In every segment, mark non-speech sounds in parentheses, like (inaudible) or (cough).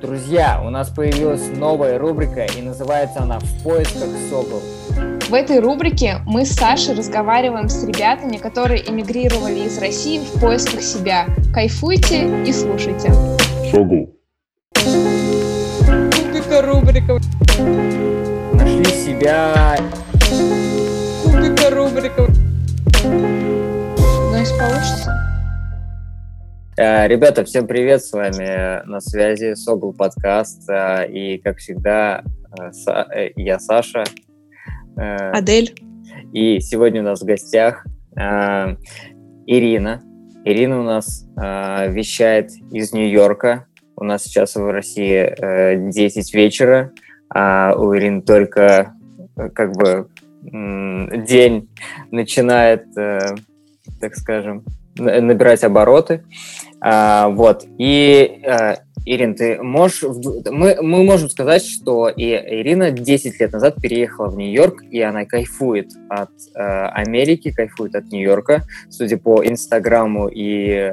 Друзья, у нас появилась новая рубрика, и называется она «В поисках Сокол». В этой рубрике мы с Сашей разговариваем с ребятами, которые эмигрировали из России в поисках себя. Кайфуйте и слушайте. Согл. Рубрика, рубрика, Нашли себя... рубрика, рубрика. Ну, если получится. Э, Ребята, всем привет, с вами на связи Согл подкаст, э, и, как всегда, э, я Саша, Адель. и сегодня у нас в гостях Ирина. Ирина у нас вещает из Нью-Йорка. У нас сейчас в России э, 10 вечера, а у Ирины только как бы день начинает, так скажем, набирать обороты. А, вот. И, э, Ирин, ты можешь... Мы, мы можем сказать, что и Ирина 10 лет назад переехала в Нью-Йорк, и она кайфует от э, Америки, кайфует от Нью-Йорка, судя по Инстаграму и э,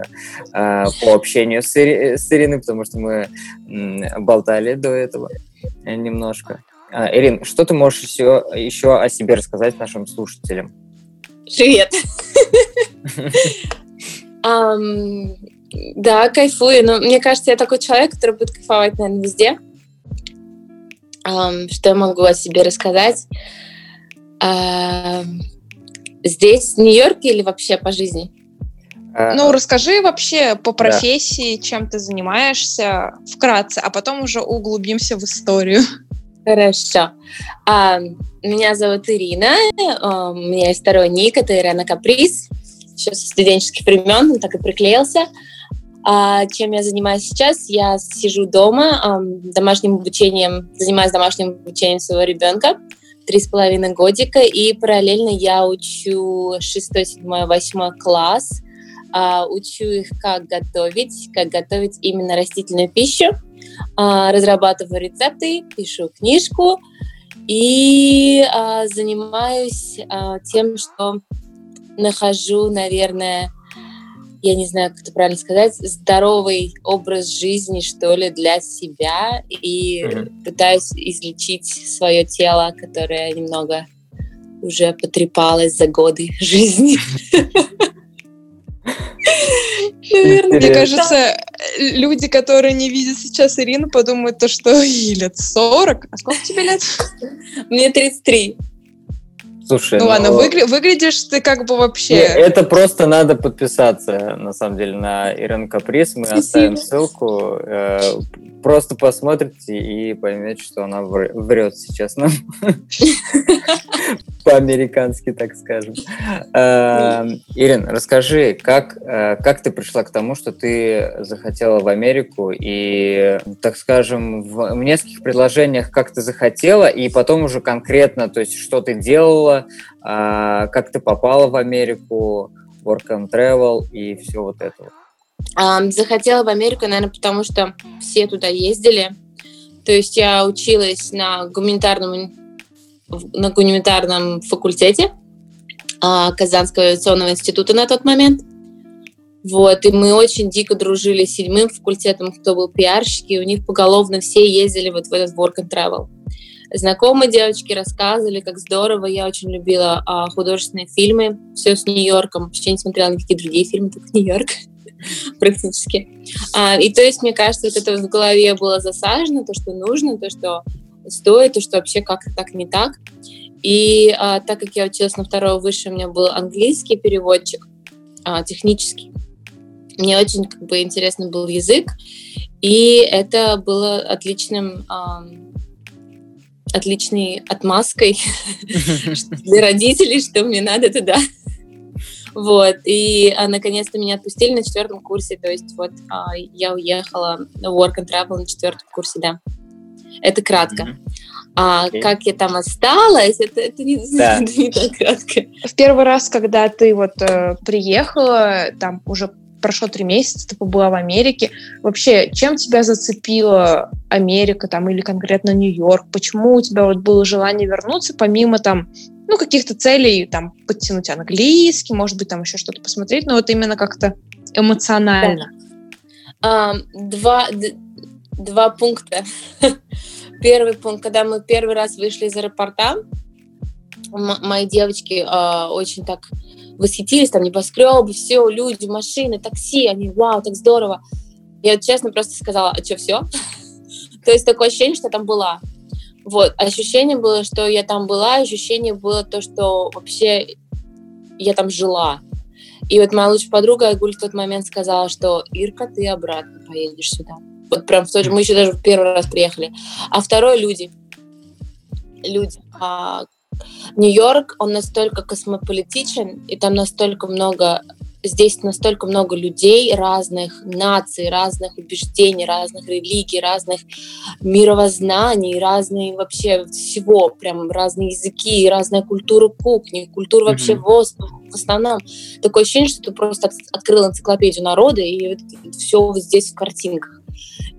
по общению с, Ири- с Ириной, потому что мы м, болтали до этого немножко. А, Ирин, что ты можешь еще, еще о себе рассказать нашим слушателям? Привет. (laughs) Ам, Да, кайфую. Но мне кажется, я такой человек, который будет кайфовать, наверное, везде. Ам, Что я могу о себе рассказать? Ам, Здесь, в Нью-Йорке или вообще по жизни? А, Ну, расскажи вообще по профессии, чем ты занимаешься, вкратце, а потом уже углубимся в историю. Хорошо. А, Меня зовут Ирина. У меня есть второй ник, это Ирена Каприз. Еще со студенческих времен, он так и приклеился. А Чем я занимаюсь сейчас? Я сижу дома, домашним обучением, занимаюсь домашним обучением своего ребенка три с половиной годика, и параллельно я учу шестой, седьмой, восьмой класс, а, учу их, как готовить, как готовить именно растительную пищу, а, разрабатываю рецепты, пишу книжку и а, занимаюсь тем, что нахожу, наверное, я не знаю, как это правильно сказать, здоровый образ жизни, что ли, для себя и Мгм. пытаюсь излечить свое тело, которое немного уже потрепалось за годы (laughs) жизни. Наверное, Мне кажется, люди, которые не видят сейчас Ирину, подумают, то, что ей лет 40. А сколько тебе лет? Мне 33. Слушай, Ну ладно, выгля- выглядишь ты как бы Не, вообще... Это просто надо подписаться, на самом деле, на Ирен Каприз. Мы Спасибо. оставим ссылку. Э, Просто посмотрите и поймете, что она вр- врет сейчас нам. (laughs) По-американски, так скажем. Э, Ирин, расскажи, как, э, как ты пришла к тому, что ты захотела в Америку и, так скажем, в, нескольких предложениях, как ты захотела, и потом уже конкретно, то есть, что ты делала, а, как ты попала в Америку, work and travel и все вот это. Захотела в Америку, наверное, потому что все туда ездили. То есть я училась на гуманитарном, на гуманитарном факультете а, Казанского авиационного института на тот момент. Вот, и мы очень дико дружили с седьмым факультетом, кто был пиарщики, и у них поголовно все ездили вот в этот work and travel. Знакомые девочки рассказывали, как здорово. Я очень любила а, художественные фильмы, все с Нью-Йорком. Вообще не смотрела никакие другие фильмы, только Нью-Йорк (laughs) практически. А, и то есть, мне кажется, вот это в голове было засажено, то, что нужно, то, что стоит, то, что вообще как-то так не так. И а, так как я училась на второго высшее, у меня был английский переводчик, а, технический. Мне очень как бы интересный был язык, и это было отличным, ам, отличной отмазкой (laughs) для родителей, что мне надо туда. Вот, и а, наконец-то меня отпустили на четвертом курсе, то есть вот а, я уехала на work and travel на четвертом курсе, да. Это кратко. А как я там осталась, это, это, не, Да. (laughs) это не так кратко. В первый раз, когда ты вот э, приехала, там уже прошло три месяца, ты побыла в Америке. Вообще, чем тебя зацепила Америка там или конкретно Нью-Йорк? Почему у тебя вот было желание вернуться, помимо там ну, каких-то целей, там, подтянуть английский, может быть, там еще что-то посмотреть, но вот именно как-то эмоционально. А, два, д- два пункта. (laughs) Первый пункт, когда мы первый раз вышли из аэропорта, мои девочки э, очень так восхитились, там небоскребы, все, люди, машины, такси, они, вау, так здорово. Я честно просто сказала, а что, все? (laughs) То есть такое ощущение, что там была. Вот, ощущение было, что я там была, ощущение было то, что вообще я там жила. И вот моя лучшая подруга Айгуль в тот момент сказала, что Ирка, ты обратно поедешь сюда. Вот прям в же, мы еще даже в первый раз приехали. А второе люди. Люди. А, Нью-Йорк, он настолько космополитичен, и там настолько много здесь настолько много людей разных наций, разных убеждений, разных религий, разных мировознаний, разные вообще всего, прям разные языки, разная культура кухни, культура mm-hmm. вообще в, в основном. Такое ощущение, что ты просто открыл энциклопедию народа, и все вот здесь в картинках.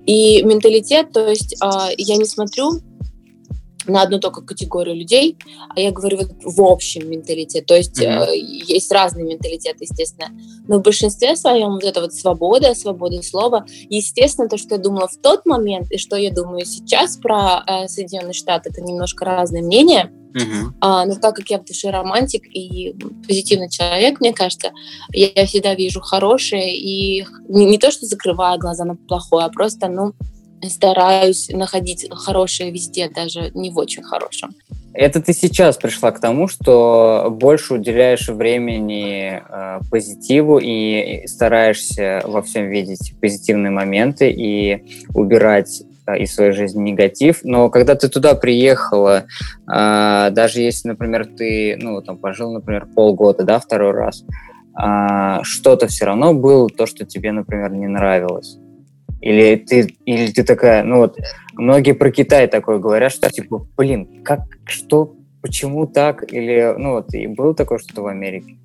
И менталитет, то есть э, я не смотрю на одну только категорию людей, а я говорю вот в общем менталитет. То есть mm-hmm. э, есть разные менталитеты, естественно. Но в большинстве своем вот эта вот свобода, свобода слова, естественно, то, что я думала в тот момент и что я думаю сейчас про э, Соединенные Штаты, это немножко разные мнения. Uh-huh. А, но так как я в душе романтик и позитивный человек, мне кажется, я, я всегда вижу хорошее и не, не то, что закрываю глаза на плохое, а просто, ну, стараюсь находить хорошее везде, даже не в очень хорошем. Это ты сейчас пришла к тому, что больше уделяешь времени э, позитиву и стараешься во всем видеть позитивные моменты и убирать э, из своей жизни негатив. Но когда ты туда приехала, э, даже если, например, ты, ну, там, пожил, например, полгода, да, второй раз, э, что-то все равно было то, что тебе, например, не нравилось. Или ты, или ты такая, ну вот, многие про Китай такое говорят, что типа, блин, как, что, почему так? Или, ну вот, и было такое что-то в Америке?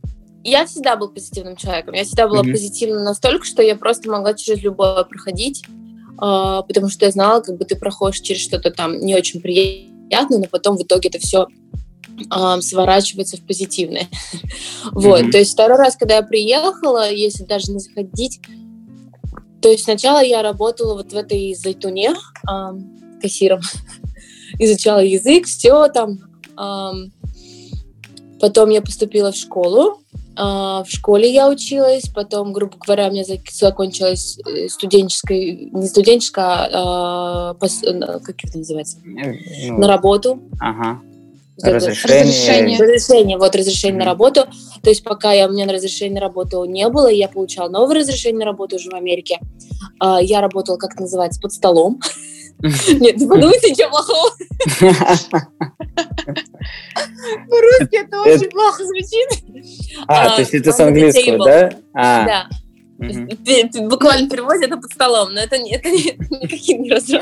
Я всегда был позитивным человеком. Я всегда была mm-hmm. позитивна настолько, что я просто могла через любое проходить, э, потому что я знала, как бы ты проходишь через что-то там не очень приятное, но потом в итоге это все э, сворачивается в позитивное. (laughs) вот, mm-hmm. то есть второй раз, когда я приехала, если даже не заходить то есть сначала я работала вот в этой зайтуне э, кассиром, (laughs) изучала язык, все там. Э, потом я поступила в школу. Э, в школе я училась, потом, грубо говоря, у меня закончилась э, студенческая, не студенческая, а, пос, как это называется, ну, на работу. Ага. Разрешение. разрешение. Разрешение, вот разрешение mm-hmm. на работу. То есть пока я, у меня разрешение на работу не было, я получала новое разрешение на работу уже в Америке. А, я работала, как это называется, под столом. Нет, не подумайте, ничего плохого. По-русски это очень плохо звучит. А, то есть это с английского, да? А. Да. Буквально переводе это под столом, но это, это не, никакие не мысли.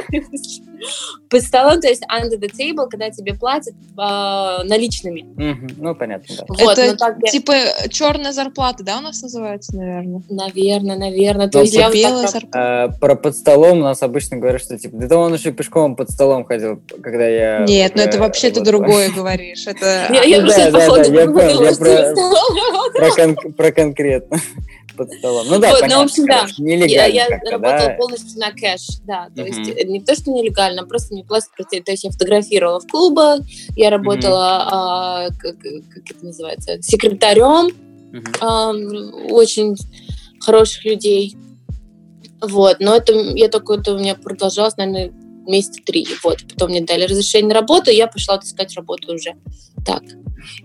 Под столом, то есть under the table, когда тебе платят э, наличными. Mm-hmm. Ну, понятно, да. Вот, это так, типа черная зарплата, да, у нас называется, наверное? Наверное, наверное. То есть я белая так, зарплата. А, про под столом у нас обычно говорят, что типа, да он еще пешком под столом ходил, когда я... Нет, ну это вообще ты другое (laughs) говоришь. Это... Я понял, я про конкретно (laughs) под столом. Ну да, вот, понятно, ну, в общем, да. Нелегально. Я, я работала да? полностью на кэш, да. То uh-huh. есть не то, что нелегально, просто не просто, то есть я фотографировала в клубах, я работала, uh-huh. а, как, как это называется, секретарем uh-huh. а, очень хороших людей. Вот, но это я только это у меня продолжалось, наверное, месяца три. Вот, потом мне дали разрешение на работу, и я пошла искать работу уже так.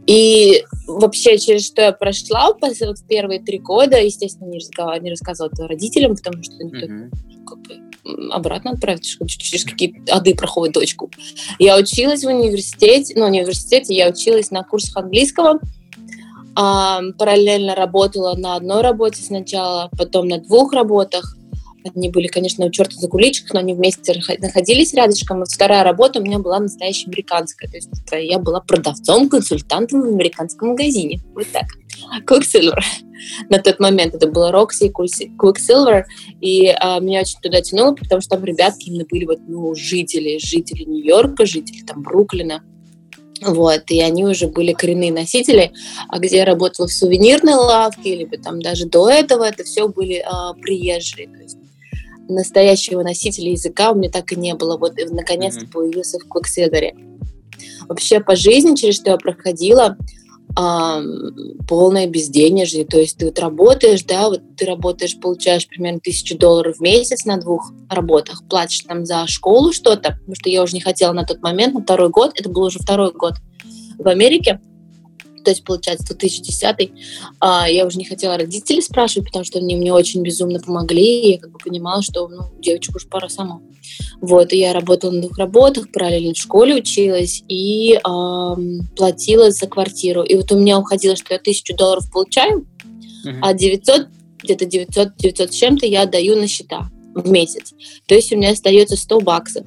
И вообще, через что я прошла вот первые три года, естественно, не рассказывала, не рассказывала это родителям, потому что никто mm-hmm. как бы, обратно отправить, через какие ады проходит дочку. Я училась в университете, ну, в университете я училась на курсах английского, параллельно работала на одной работе сначала, потом на двух работах, они были, конечно, у черта за куличках, но они вместе находились рядышком. И вторая работа у меня была настоящая американская. То есть я была продавцом, консультантом в американском магазине. Вот так. Quicksilver. (laughs) На тот момент это было Roxy, Quicksilver. И а, меня очень туда тянуло, потому что там ребятки именно были вот, ну, жители, жители Нью-Йорка, жители там Бруклина. Вот, и они уже были коренные носители, а где я работала в сувенирной лавке, либо там даже до этого, это все были а, приезжие. То есть настоящего носителя языка у меня так и не было. Вот наконец-то mm-hmm. появился в Квиксилвере. Вообще по жизни, через что я проходила, а, полное безденежье. То есть ты вот работаешь, да, вот ты работаешь, получаешь примерно тысячу долларов в месяц на двух работах, платишь там за школу что-то, потому что я уже не хотела на тот момент, на второй год, это был уже второй год в Америке, то есть, получается, 2010 а, я уже не хотела родителей спрашивать, потому что они мне очень безумно помогли, и я как бы понимала, что, ну, девочку уж пора сама. Вот, и я работала на двух работах, параллельно в школе училась и э, платила за квартиру. И вот у меня уходило, что я тысячу долларов получаю, uh-huh. а 900, где-то 900, 900 с чем-то я даю на счета в месяц. То есть у меня остается 100 баксов.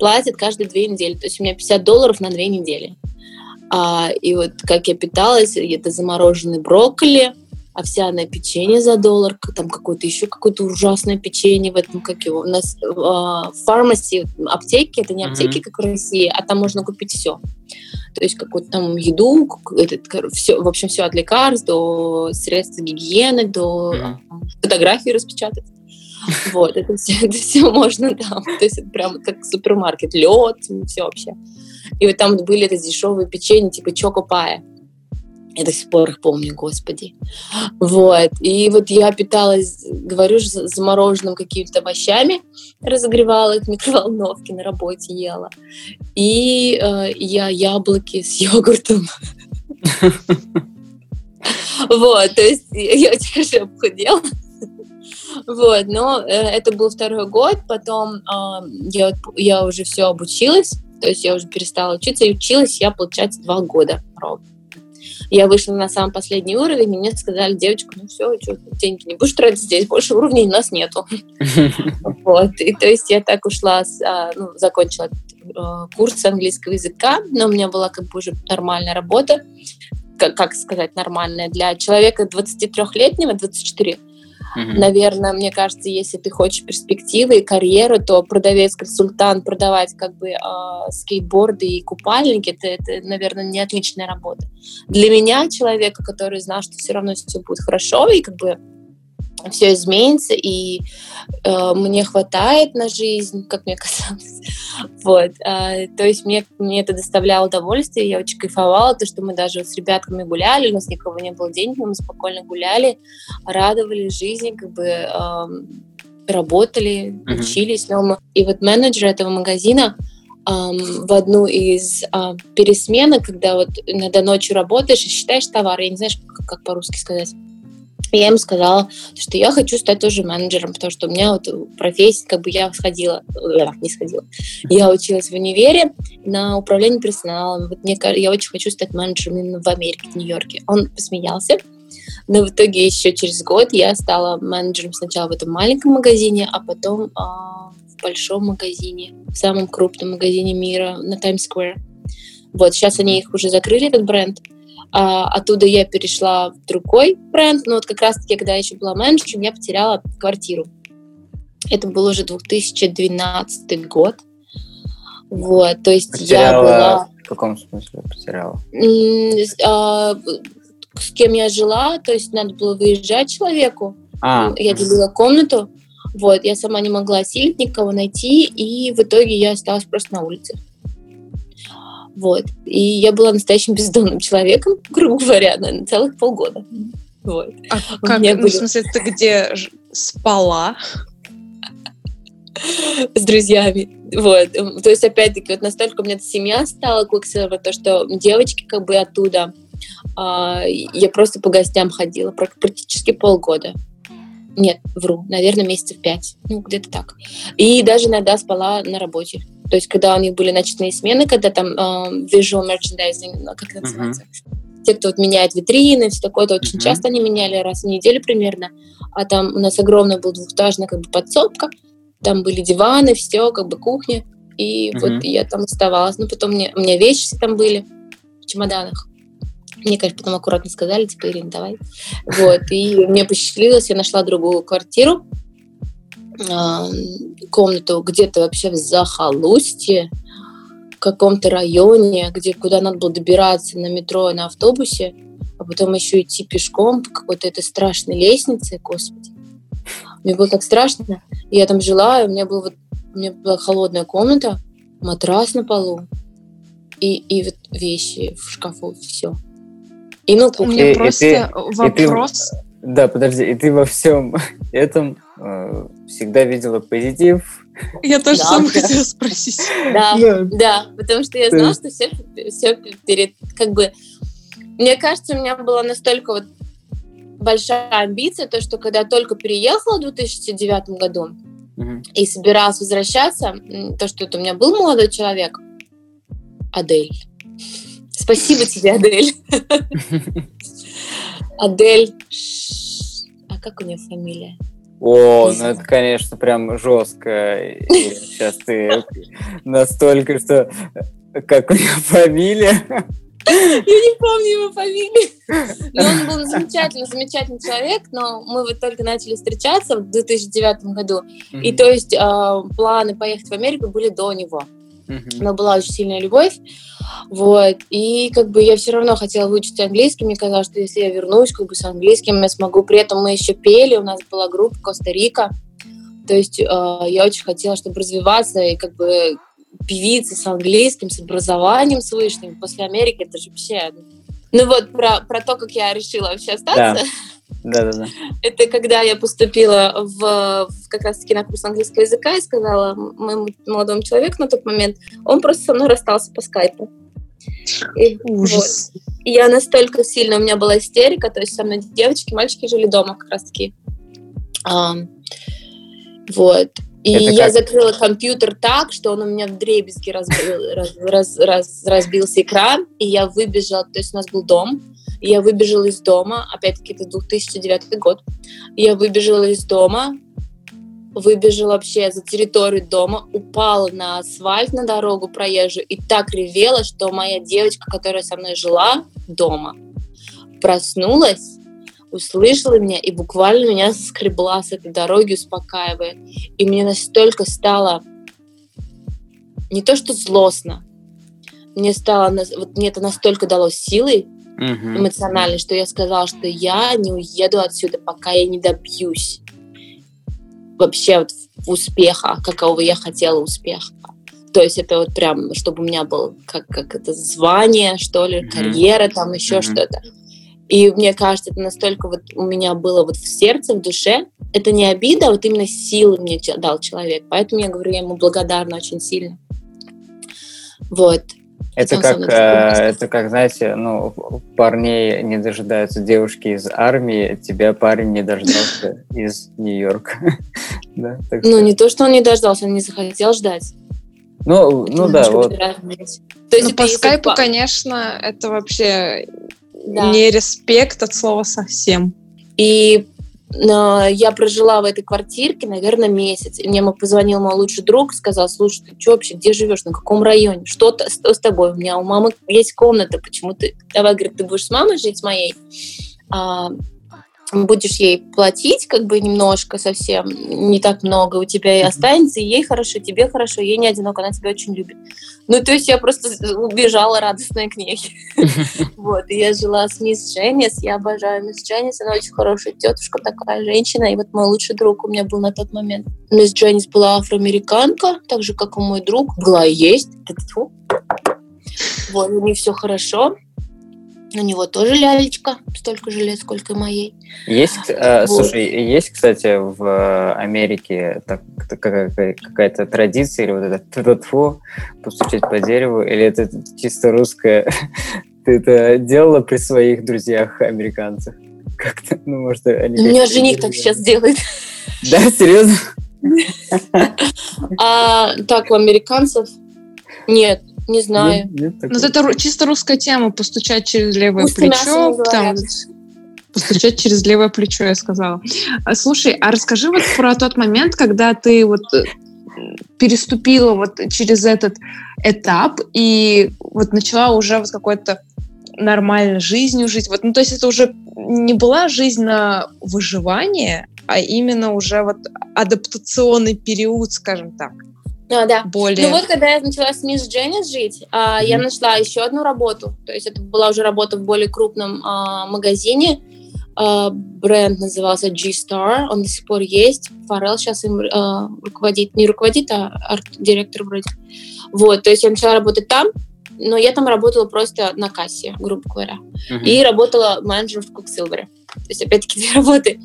Платят каждые две недели. То есть у меня 50 долларов на две недели. А, и вот как я питалась, это замороженный брокколи, овсяное печенье за доллар, там какое-то еще какое-то ужасное печенье в этом, как его, у нас а, в фармасе, аптеки, это не аптеки, mm-hmm. как в России, а там можно купить все. То есть какую-то там еду, этот, все, в общем, все от лекарств до средств гигиены, до mm-hmm. фотографии распечатать. Вот, это все, (laughs) это все можно там. То есть это прям как супермаркет, лед, все вообще. И вот там были это дешевые печенье, типа Чоко Пая. Я до сих пор их помню, господи. Вот. И вот я питалась, говорю же, замороженным какими-то овощами, разогревала их в микроволновке, на работе ела. И э, я яблоки с йогуртом. Вот, то есть я очень хорошо похудела. Вот, но э, это был второй год, потом э, я уже все обучилась, то есть я уже перестала учиться, и училась я, получается, два года ровно. Я вышла на самый последний уровень, и мне сказали, девочка, ну все, что, деньги не будешь тратить здесь, больше уровней у нас нету. (laughs) Вот, и то есть я так ушла, а, ну, закончила э, курс английского языка, но у меня была как бы уже нормальная работа, как сказать, нормальная для человека 23-летнего, 24 Наверное, мне кажется, если ты хочешь перспективы и карьеру, то продавец-консультант, продавать как бы э, скейтборды и купальники, это, это, наверное, не отличная работа. Для меня, человека, который знал, что все равно все будет хорошо, и как бы все изменится, и э, мне хватает на жизнь, как мне (laughs) казалось. Вот. Э, то есть мне, мне это доставляло удовольствие, я очень кайфовала, то, что мы даже с ребятками гуляли, у нас никого не было денег, мы спокойно гуляли, радовали жизни, как бы э, работали, mm-hmm. учились. Но И вот менеджер этого магазина Um, в одну из uh, пересменок, когда вот иногда ночью работаешь и считаешь товар, я не знаю, как, как по-русски сказать, я им сказала, что я хочу стать тоже менеджером, потому что у меня вот профессия, как бы я сходила, не сходила, я училась в универе на управлении персоналом. Вот мне, я очень хочу стать менеджером именно в Америке, в Нью-Йорке. Он посмеялся, но в итоге еще через год я стала менеджером сначала в этом маленьком магазине, а потом а, в большом магазине, в самом крупном магазине мира на Таймс-сквер. Вот, сейчас они их уже закрыли, этот бренд. А, оттуда я перешла в другой бренд, но вот как раз-таки, когда я еще была менеджером, я потеряла квартиру. Это был уже 2012 год. Вот, то есть потеряла... я была... В каком смысле потеряла? А, с кем я жила, то есть надо было выезжать человеку. А. Я делила комнату. Вот, я сама не могла осилить никого найти, и в итоге я осталась просто на улице. Вот. И я была настоящим бездомным человеком, (laughs) грубо говоря, на целых полгода. Вот. А как, ну, были... в смысле, ты где спала? (laughs) С друзьями. Вот. То есть, опять-таки, вот настолько у меня семья стала Quicksilver, то, что девочки как бы оттуда, а, я просто по гостям ходила практически полгода. Нет, вру, наверное, месяцев пять. Ну, где-то так. И даже иногда спала на работе. То есть, когда у них были ночные смены, когда там э, visual merchandising, ну, как это называется? Uh-huh. Те, кто вот меняет витрины, все такое, то очень uh-huh. часто они меняли, раз в неделю примерно. А там у нас огромная была двухэтажная как бы подсобка, там были диваны, все, как бы кухня. И uh-huh. вот я там оставалась. Ну, потом мне, у меня вещи там были в чемоданах. Мне, конечно, потом аккуратно сказали, типа, Ирина, давай. Вот, и мне посчастливилось, я нашла другую квартиру, комнату где-то вообще в захолустье, в каком-то районе, где куда надо было добираться на метро и на автобусе, а потом еще идти пешком по какой-то этой страшной лестнице, господи. Мне было так страшно. Я там жила, и у меня, был вот, у меня была холодная комната, матрас на полу и, и вот вещи в шкафу, все. И ну, У меня и, просто и ты, вопрос... И ты, да, подожди, и ты во всем (laughs) этом э, всегда видела позитив? Я тоже да, сам да. хотела спросить. (laughs) Да, да, да, потому что я знала, что все, все перед, как бы, мне кажется, у меня была настолько вот большая амбиция, то, что когда я только переехала в 2009 году угу. и собиралась возвращаться, то, что это у меня был молодой человек, Адель. Спасибо тебе, Адель. Адель. А как у нее фамилия? О, ну это, конечно, прям жестко. сейчас ты настолько, что... Как у нее фамилия? Я не помню его фамилию. Но он был замечательный, замечательный человек, но мы вот только начали встречаться в 2009 году. И то есть э, планы поехать в Америку были до него. Mm-hmm. Но была очень сильная любовь. Вот. И как бы я все равно хотела выучить английский. Мне казалось, что если я вернусь как бы с английским, я смогу. При этом мы еще пели, у нас была группа Коста-Рика. То есть э, я очень хотела, чтобы развиваться и как бы певица с английским, с образованием с высшим после Америки, это же вообще... Ну вот, про, про то, как я решила вообще остаться. Да. Да, да, да. Это когда я поступила в, в как раз-таки на курс английского языка и сказала моему молодому человеку на тот момент, он просто со мной расстался по скайпу. И, Ужас. Вот. И я настолько сильно, у меня была истерика, то есть со мной девочки, мальчики жили дома как раз-таки. А, вот. И Это я как? закрыла компьютер так, что он у меня в дребезги разбил, раз, раз, раз, разбился экран, и я выбежала, то есть у нас был дом, и я выбежала из дома, опять-таки это 2009 год, я выбежала из дома, выбежала вообще за территорию дома, упала на асфальт, на дорогу проезжую, и так ревела, что моя девочка, которая со мной жила дома, проснулась, услышала меня и буквально меня скребла с этой дороги, успокаивая. И мне настолько стало не то что злостно, мне стало, вот мне это настолько дало силы uh-huh. эмоциональной, что я сказала, что я не уеду отсюда, пока я не добьюсь вообще вот успеха, какого я хотела успеха. То есть это вот прям, чтобы у меня был как, как это звание, что ли, uh-huh. карьера, там еще uh-huh. что-то. И мне кажется, это настолько вот у меня было вот в сердце, в душе. Это не обида, а вот именно силы мне дал человек. Поэтому я говорю, я ему благодарна очень сильно. Вот. Это как, э, это как, знаете, ну, парней не дожидаются девушки из армии, тебя парень не дождался (laughs) из Нью-Йорка. (laughs) да, ну, не то, что он не дождался, он не захотел ждать. Ну, ну да, вот. То есть ну, по скайпу, конечно, это вообще да. не респект от слова совсем. И э, я прожила в этой квартирке, наверное, месяц. И мне позвонил мой лучший друг, сказал, слушай, ты что вообще, где живешь, на каком районе? Что, -то, что с тобой? У меня у мамы есть комната, почему ты... Давай, говорит, ты будешь с мамой жить, с моей? А, будешь ей платить как бы немножко совсем, не так много, у тебя и останется, и ей хорошо, тебе хорошо, ей не одиноко, она тебя очень любит. Ну, то есть я просто убежала радостная к ней. (laughs) Вот, и я жила с мисс Дженнис, я обожаю мисс Дженнис, она очень хорошая тетушка, такая женщина, и вот мой лучший друг у меня был на тот момент. Мисс Дженнис была афроамериканка, так же, как и мой друг, была и есть. Вот, у них все хорошо. У него тоже лялечка, столько же лет, сколько и моей. Есть, э, вот. слушай, есть, кстати, в Америке так, какая-то традиция или вот это тфу постучать по дереву, или это чисто русское? (laughs) Ты это делала при своих друзьях американцах? Как-то, ну, может, они... У меня жених так сейчас делает. Да, серьезно? (laughs) А, так, у американцев нет, не знаю. Нет, нет ну, это чисто русская тема, постучать через левое Пусть плечо. Там, постучать через левое плечо, я сказала. А, слушай, а расскажи вот про тот момент, когда ты вот э, переступила вот через этот этап и вот начала уже вот какой-то нормальной жизнью жить. Вот, ну, то есть это уже не была жизнь на выживание, а именно уже вот адаптационный период, скажем так. А, да. Более... Ну вот, когда я начала с Мисс Дженнис жить, а, mm-hmm. я нашла еще одну работу. То есть это была уже работа в более крупном а, магазине. э, бренд назывался G-Star, он до сих пор есть. Фарел сейчас им э, руководит, не руководит, а арт-директор вроде. Вот, то есть я начала работать там, но я там работала просто на кассе, грубо говоря. Uh-huh. И работала менеджером в Quicksilver. То есть, опять-таки, (laughs) две работы.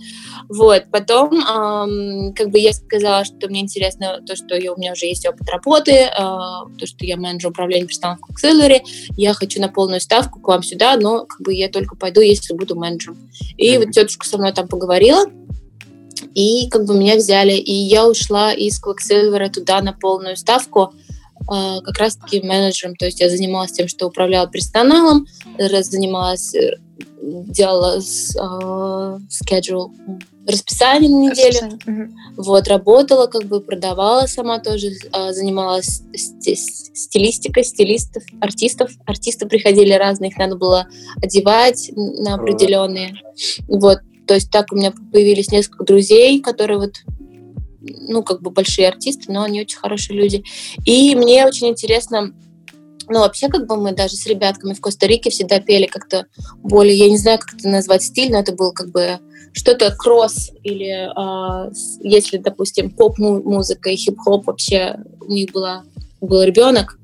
Вот. Потом, эм, как бы я сказала, что мне интересно то, что я, у меня уже есть опыт работы, э, то, что я менеджер управления персоналом в Quicksilver, я хочу на полную ставку к вам сюда, но как бы я только пойду, если буду менеджером. И mm-hmm. вот тетушка со мной там поговорила, и как бы меня взяли, и я ушла из Quicksilver туда на полную ставку, как раз-таки менеджером, то есть я занималась тем, что управляла персоналом, занималась, э, делала uh, schedule, расписание на неделю, расписание. вот, работала, как бы продавала сама тоже, uh, занималась стилистикой, стилистов, артистов, артисты приходили разные, их надо было одевать на определенные, вот, то есть так у меня появились несколько друзей, которые вот ну, как бы большие артисты, но они очень хорошие люди. И мне очень интересно, ну, вообще, как бы мы даже с ребятками в Коста-Рике всегда пели как-то более, я не знаю, как это назвать стиль, но это был как бы что-то кросс или э, если, допустим, поп-музыка и хип-хоп вообще у них была, был ребенок,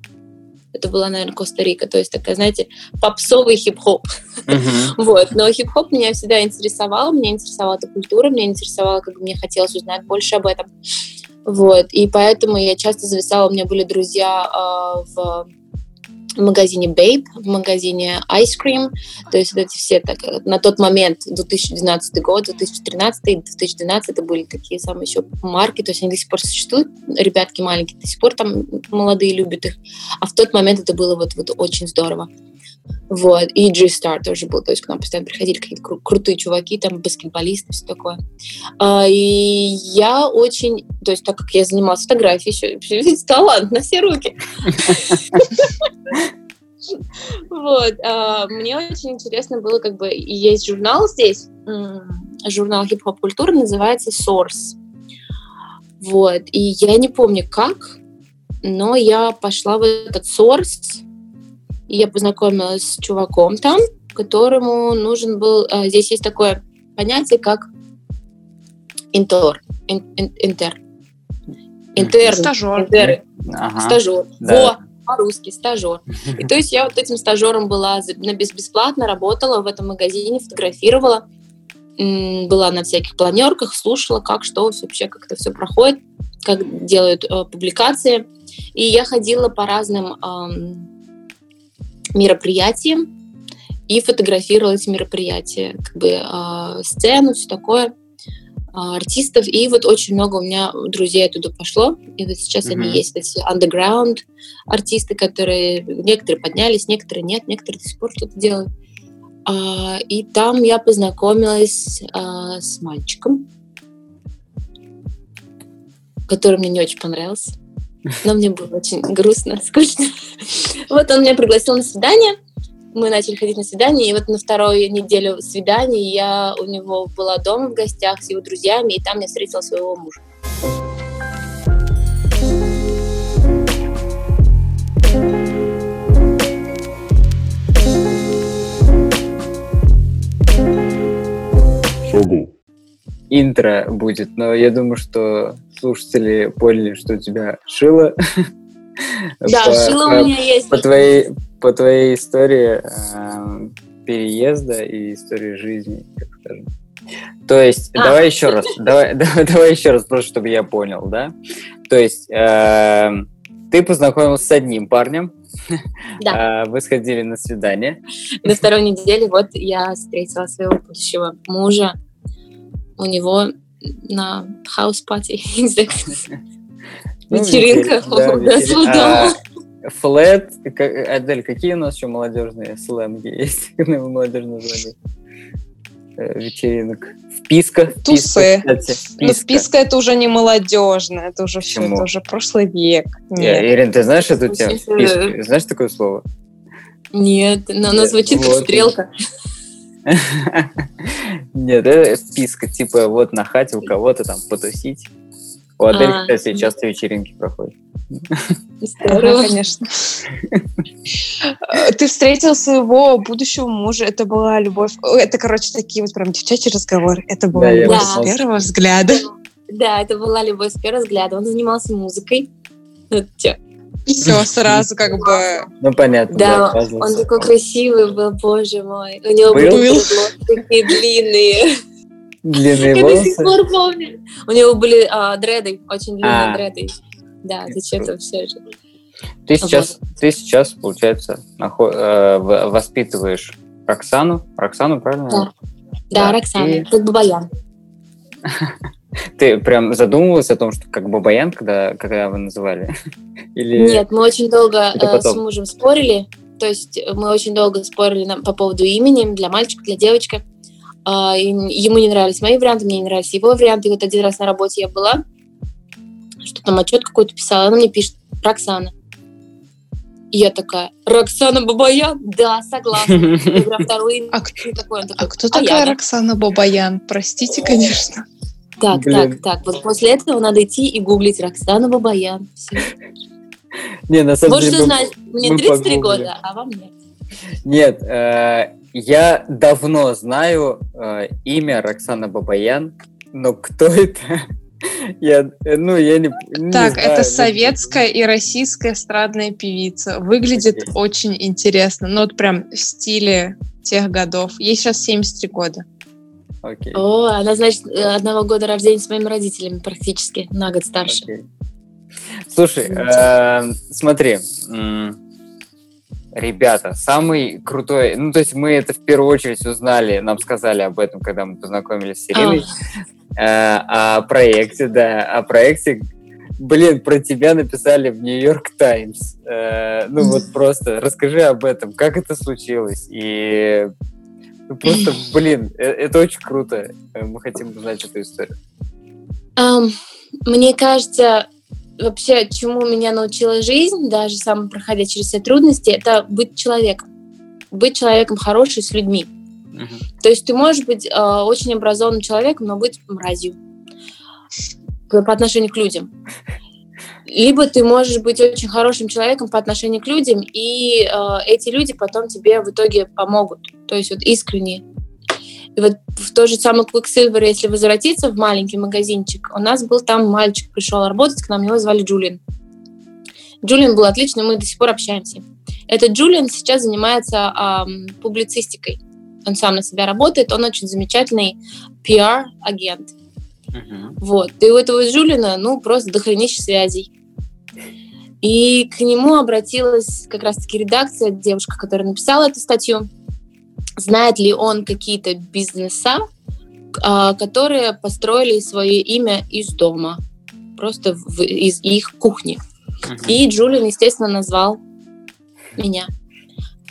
это была, наверное, Коста-Рика. То есть такая, знаете, попсовый хип-хоп. Uh-huh. (laughs) вот. Но хип-хоп меня всегда интересовал. Меня интересовала эта культура, меня интересовало, как мне хотелось узнать больше об этом. Вот. И поэтому я часто зависала. У меня были друзья э, в в магазине Babe, в магазине Ice Cream, то есть вот эти все так, на тот момент, 2012 год, 2013, 2012 это были такие самые еще марки, то есть они до сих пор существуют, ребятки маленькие, до сих пор там молодые любят их, а в тот момент это было вот, вот очень здорово. Вот. И G-Star тоже был. То есть к нам постоянно приходили какие-то кру- крутые чуваки, там, баскетболисты, все такое. А, и я очень... То есть так как я занималась фотографией, еще (laughs) талант на все руки. Вот. А, мне очень интересно было, как бы, есть журнал здесь, журнал хип-хоп культуры, называется Source. Вот. И я не помню как, но я пошла в этот Source, и я познакомилась с чуваком там, которому нужен был... А, здесь есть такое понятие, как интер. Интер. Интер. Стажер. Интер. Ага. Стажер. Да. Во, по-русски, стажер. И то есть я вот этим стажером была на бесплатно, работала в этом магазине, фотографировала, была на всяких планерках, слушала, как, что вообще, как это все проходит, как делают э, публикации. И я ходила по разным мероприятиям и фотографировала эти мероприятия, как бы э, сцену, все такое, э, артистов. И вот очень много у меня друзей оттуда пошло. И вот сейчас mm-hmm. они есть, эти underground артисты, которые некоторые поднялись, некоторые нет, некоторые до сих пор что-то делают. А, и там я познакомилась а, с мальчиком, который мне не очень понравился но мне было очень грустно, скучно. Вот он меня пригласил на свидание, мы начали ходить на свидание, и вот на вторую неделю свидания я у него была дома в гостях с его друзьями, и там я встретила своего мужа. Шагу интро будет, но я думаю, что слушатели поняли, что у тебя шило. Да, по, шило у меня есть. По твоей, по твоей истории э, переезда и истории жизни, так скажем. То есть, а. давай еще раз, давай, (laughs) давай, давай еще раз, просто чтобы я понял, да? То есть, э, ты познакомился с одним парнем, да. (laughs) вы сходили на свидание. На второй неделе вот я встретила своего будущего мужа, у него на house party, (laughs) (laughs) вечеринка у дома. Flat, Адель, какие у нас еще молодежные сленги есть? (laughs) молодежные сленги э, вечеринок. Вписка. Тусы. Ну, вписка это уже не молодежное, это уже все, это уже прошлый век. Нет. Ирин, ты знаешь эту тему? Знаешь такое слово? Нет, но оно звучит как стрелка. Нет, это списка, типа вот на хате у кого-то там потусить. У Адель, А, кстати, да. часто вечеринки проходят. Здорово. Конечно. Ты встретил своего будущего мужа, это была любовь. Это, короче, такие вот прям девчачьи разговоры. Это была любовь с первого взгляда. Да, это была любовь с первого взгляда. Он занимался музыкой. Все сразу как бы... Ну, понятно, Да, он такой красивый был, боже мой. У него Был? были Был. волосы такие длинные. Длинные (laughs) Я до сих волосы. пор помню. У него были а, дреды, очень длинные А. дреды. Да, ты что-то все же. Ты сейчас, ты сейчас, получается, нахо- э, воспитываешь Роксану. Роксану, правильно? Да. Да, Да, Роксана, и- как Бабаян. (laughs) (laughs) Ты прям задумывалась о том, что как Бабаян, когда, когда вы называли? (laughs) Или... Нет, мы очень долго э, с мужем спорили. То есть э, мы очень долго спорили на- по поводу имени для мальчика, для девочки. А, ему не нравились мои варианты, мне не нравились его варианты. И вот один раз на работе я была, что там отчет какой-то писала, она мне пишет Роксана. И я такая, Роксана Бабаян? Да, согласна. (laughs) Я говорю, «А А А такой, кто «А такая я, да». Роксана Бабаян? Простите, конечно. Так, Блин. так, так. Вот после этого надо идти и гуглить Роксана Бабаян. Не, на самом Вот деле... что мы- значит, мне мы 33 погуглили. года, а вам нет. Нет, э, я давно знаю э, имя Роксана Бабаян, но кто это? (laughs) Я, э, ну, я не, не Так, знаю. это советская и российская эстрадная певица. Выглядит Окей. очень интересно. Ну, вот прям в стиле тех годов. Ей сейчас 73 года. Окей. О, она, значит, э, одного года рождения с моими родителями практически, на год старше. Окей. Слушай, э, смотри, ребята, самый крутой, ну то есть мы это в первую очередь узнали, нам сказали об этом, когда мы познакомились с Ириной, Э, о проекте, да, о проекте. Блин, про тебя написали в Нью-Йорк Таймс. Э, ну вот просто расскажи об этом, как это случилось и просто, блин, э- это очень круто. Э, Мы хотим узнать эту историю. Ам, мне кажется, вообще, чему меня научила жизнь, даже сам проходя через все трудности, это быть человеком. Быть человеком хорошим с людьми. То есть ты можешь быть э, очень образованным человеком, но быть мразью по отношению к людям. Либо ты можешь быть очень хорошим человеком по отношению к людям, и э, эти люди потом тебе в итоге помогут. То есть вот искренне. И вот в то же самое Quicksilver, если возвратиться в маленький магазинчик, у нас был там мальчик, пришел работать к нам, его звали Джулиан. Джулиан был отличный, мы до сих пор общаемся. Этот Джулиан сейчас занимается ам, публицистикой. Он сам на себя работает, он очень замечательный PR-агент. Вот. И у этого Жулина, ну, просто дохренища связей. И к нему обратилась как раз-таки редакция, девушка, которая написала эту статью. Знает ли он какие-то бизнеса, а, которые построили свое имя из дома, просто в- из их кухни. И Джулиан, естественно, назвал меня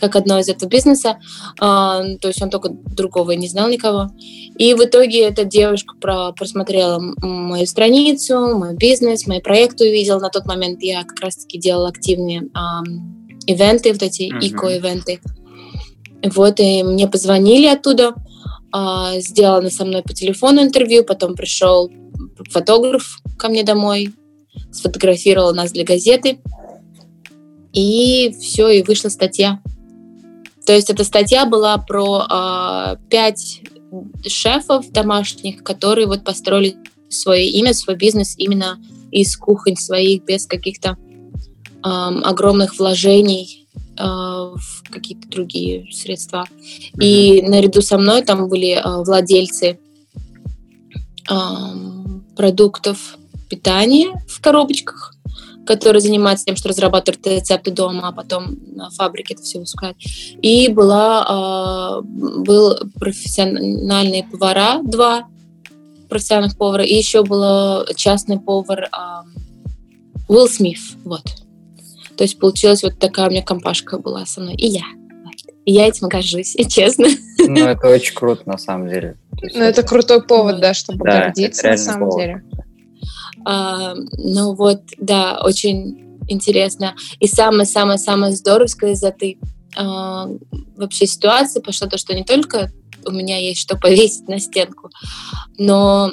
как одно из этого бизнеса. А, то есть он только другого и не знал никого. И в итоге эта девушка про, просмотрела мою страницу, мой бизнес, мои проекты увидела. На тот момент я как раз-таки делала активные ам, ивенты, вот эти Мгм. эко-ивенты. Вот, и мне позвонили оттуда, а, сделано со мной по телефону интервью, потом пришел фотограф ко мне домой, сфотографировал нас для газеты, и все, и вышла статья. То есть эта статья была про а, пять шефов домашних, которые вот построили свое имя, свой бизнес именно из кухонь своих, без каких-то ам, огромных вложений а, в какие-то другие средства. И наряду со мной там были а, владельцы продуктов питания в коробочках, которые занимаются тем, что разрабатывают рецепты дома, а потом на фабрике это все выпускают. И была, а, был профессиональные повара, два профессиональных повара, и еще был частный повар а, Уилл Смит, вот. То есть получилась вот такая у меня компашка была со мной, и я. И я этим горжусь, честно. Ну, это очень круто, на самом деле. Ну, это крутой повод, да, чтобы Да, гордиться на самом повод. деле. А, ну вот, да, очень интересно. И самое-самое-самое здоровское из этой а, вообще ситуации пошло то, что не только у меня есть что повесить на стенку, но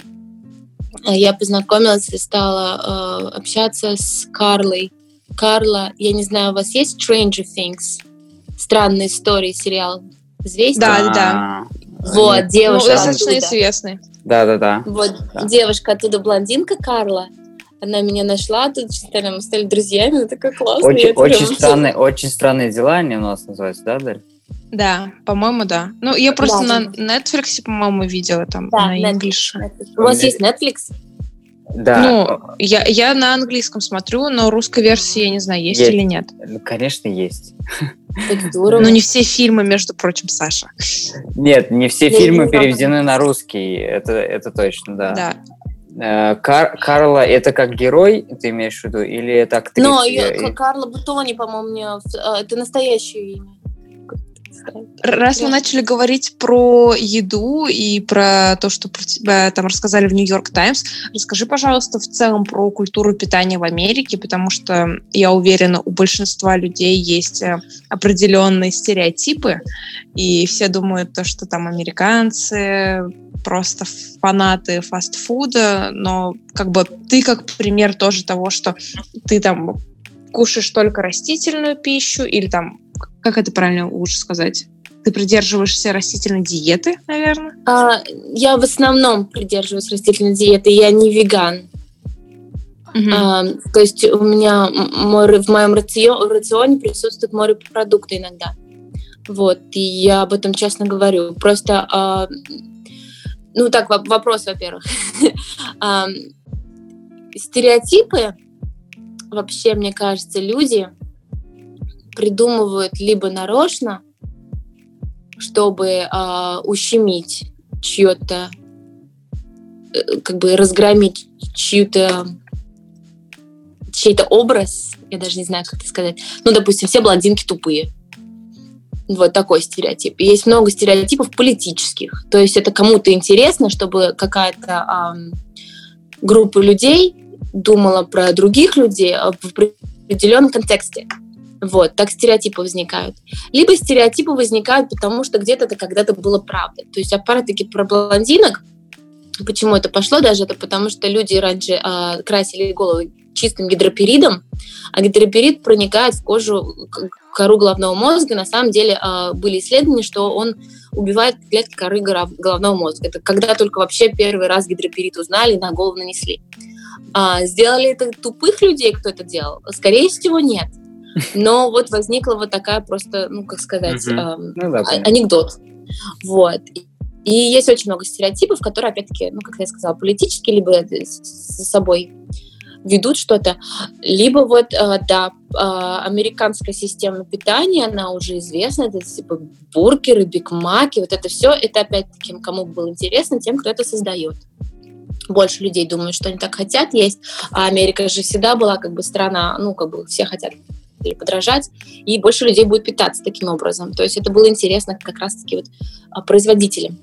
я познакомилась и стала э, общаться с Карлой. Карла, я не знаю, у вас есть Stranger Things? Странные истории сериал. Известен? Да, да. Вот, Нет. Ну, девушка достаточно оттуда. известный. Да-да-да. Вот, Да. девушка оттуда, блондинка Карла. Она меня нашла, тут стали, мы стали друзьями, это такая классная. Очень, прям- очень, странные, очень странные дела они у нас называются, да, Даль? Да, по-моему, да. Ну, я просто Да, на Netflix, по-моему, видела там Да, на Netflix. English. У вас есть Netflix? Да, Ну, я, я на английском смотрю, но русской версии я не знаю, есть, Есть. или нет. ну, конечно, есть. (laughs) Ну, не все фильмы, между прочим, Саша. Нет, не все Я фильмы не переведены на русский, это, это точно, да. Да. Э, Кар- Карла это как герой, ты имеешь в виду, или это актриса? Но Я- ее, Карла Бутони, по-моему, э, это настоящее имя. Раз мы начали говорить про еду и про то, что про тебя там рассказали в Нью-Йорк Таймс, расскажи, пожалуйста, в целом про культуру питания в Америке, потому что я уверена, у большинства людей есть э, определенные стереотипы, и все думают, то, что там американцы просто фанаты фастфуда, но как бы ты как пример тоже того, что ты там кушаешь только растительную пищу или там как это правильно лучше сказать? Ты придерживаешься растительной диеты, наверное? А, я в основном придерживаюсь растительной диеты, я не веган. А, то есть у меня м- мой, в моем рацио- рационе присутствуют морепродукты иногда. Вот, и я об этом честно говорю. Просто, а, ну так, воп- вопрос, во-первых. (laughs) А, Стереотипы, вообще, мне кажется, люди придумывают либо нарочно, чтобы а, ущемить чье-то, э, как бы разгромить чью-то чей-то образ, я даже не знаю, как это сказать. Ну, допустим, все блондинки тупые. Вот такой стереотип. Есть много стереотипов политических. То есть это кому-то интересно, чтобы какая-то ам, группа людей думала про других людей а, в определенном контексте. Вот, так стереотипы возникают. Либо стереотипы возникают, потому что где-то это когда-то было правда. То есть, опять-таки, про блондинок, почему это пошло даже, это потому что люди раньше а, красили головы чистым гидроперидом, а гидроперид проникает в кожу, кору головного мозга. На самом деле а, были исследования, что он убивает клетки коры головного мозга. Это когда только вообще первый раз гидроперид узнали и на голову нанесли. А, сделали это тупых людей, кто это делал? Скорее всего, нет. Но вот возникла вот такая просто, ну, как сказать, Ну да, а- анекдот. Вот. И есть очень много стереотипов, которые, опять-таки, ну, как я сказала, политические, либо с- за собой ведут что-то, либо вот, э, да, э, американская система питания, она уже известна, это типа бургеры, бигмаки, вот это все, это опять-таки, кому было интересно, тем, кто это создает. Больше людей думают, что они так хотят есть, а Америка же всегда была как бы страна, ну, как бы все хотят или подражать, и больше людей будет питаться таким образом. То есть это было интересно как раз-таки вот а, производителям.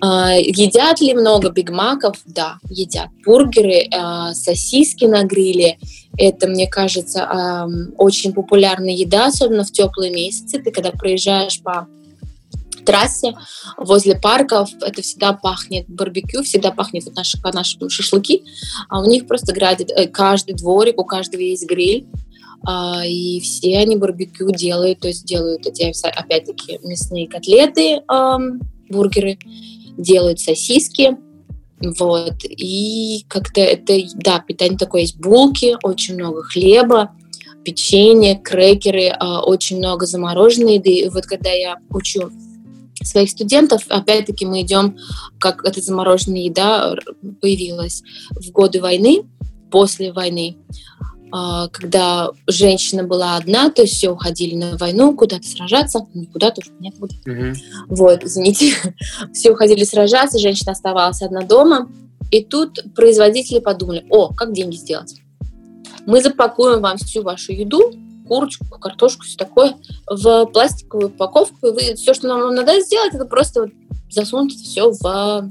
А, Едят ли много бигмаков? Да, едят. Бургеры, а, сосиски на гриле. Это, мне кажется, очень популярная еда, особенно в теплые месяцы. Ты когда проезжаешь по трассе возле парков, это всегда пахнет барбекю, всегда пахнет вот наши, нашему шашлыки. А у них просто градит э, каждый дворик, у каждого есть гриль. А, и все они барбекю делают, то есть делают эти, опять-таки, мясные котлеты, бургеры, делают сосиски, вот, и как-то это, да, питание такое есть, булки, очень много хлеба, печенье, крекеры, а, очень много замороженной еды. И вот когда я учу своих студентов, опять-таки мы идем, как эта замороженная еда появилась в годы войны, после войны, когда женщина была одна, то есть все уходили на войну, куда-то сражаться, куда-то, нет, куда Мгм. вот, извините, (laughs) все уходили сражаться, женщина оставалась одна дома, и тут производители подумали, о, как деньги сделать? Мы запакуем вам всю вашу еду, курочку, картошку, все такое, в пластиковую упаковку, и вы все, что нам надо сделать, это просто засунуть все в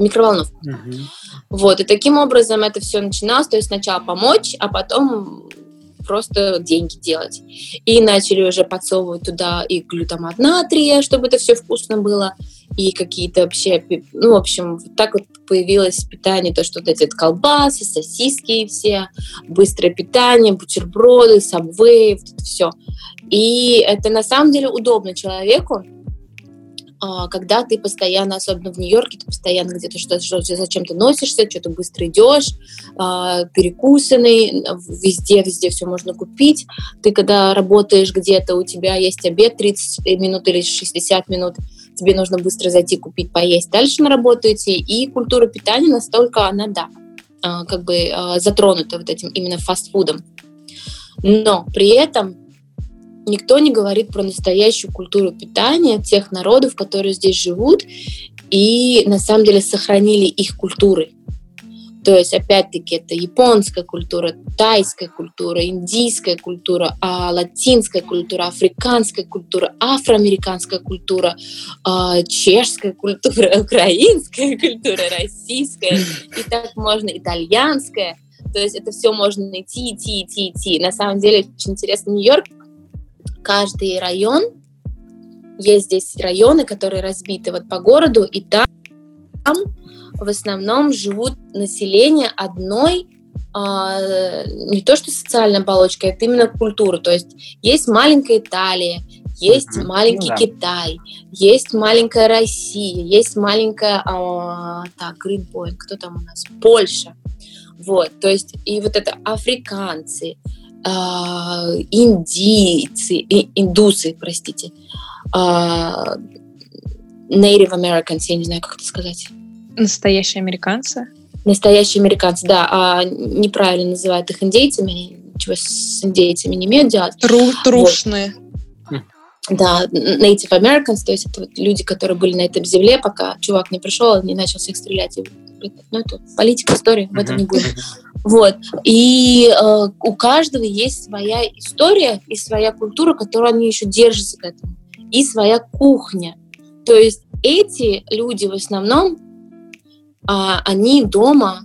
микроволновку. Мгм. Вот, и таким образом это все начиналось, то есть сначала помочь, а потом просто деньги делать. И начали уже подсовывать туда и глютамат натрия, чтобы это все вкусно было, и какие-то вообще, ну, в общем, так вот появилось питание, то, что вот эти колбасы, сосиски все, быстрое питание, бутерброды, сабвей, вот это все. И это на самом деле удобно человеку, когда ты постоянно, особенно в Нью-Йорке, ты постоянно где-то что-то, что зачем ты носишься, что-то быстро идешь, а, перекусанный, везде, везде все можно купить. Ты когда работаешь где-то, у тебя есть обед 30 минут или 60 минут, тебе нужно быстро зайти купить, поесть, дальше на работу идти. И культура питания настолько, она, да, а, как бы затронута вот этим именно фастфудом. Но при этом никто не говорит про настоящую культуру питания тех народов, которые здесь живут и на самом деле сохранили их культуры. То есть, опять-таки, это японская культура, тайская культура, индийская культура, а, латинская культура, африканская культура, афроамериканская культура, а, чешская культура, (laughs) украинская культура, российская, и так можно итальянская. То есть это все можно идти, идти, идти, идти. На самом деле очень интересно Нью-Йорк, каждый район, есть здесь районы, которые разбиты вот по городу, и там, в основном живут население одной а, не то что социальной оболочкой, это именно культура. То есть есть маленькая Италия, есть mm-hmm. маленький ну, да. Китай, есть маленькая Россия, есть маленькая, а, так, Green кто там у нас? Польша. Вот, то есть, и вот это африканцы, а, индийцы, индусы, простите, а, Native Americans, я не знаю, как это сказать. Настоящие американцы? Настоящие американцы, да. А неправильно называют их индейцами, ничего с индейцами не имеют делать. Тру трушные. Вот. Да, Native Americans, то есть это вот люди, которые были на этой земле, пока чувак не пришел, не начал всех стрелять. Ну, это политика, история, в этом не будем. (laughs) Вот. И э, у каждого есть своя история и своя культура, которую они еще держатся к этому. И своя кухня. То есть эти люди в основном, э, они дома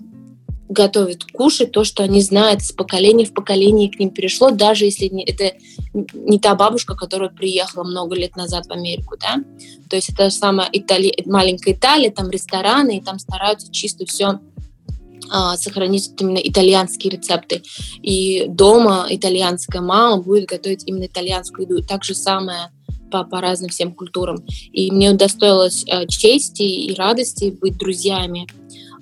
готовят кушать то, что они знают с поколения в поколение к ним перешло, даже если не, это не та бабушка, которая приехала много лет назад в Америку, да. То есть это самая Итали... маленькая Италия, там рестораны, и там стараются чисто все сохранить именно итальянские рецепты. И дома итальянская мама будет готовить именно итальянскую еду. Так же самое по, по разным всем культурам. И мне удостоилось э, чести и радости быть друзьями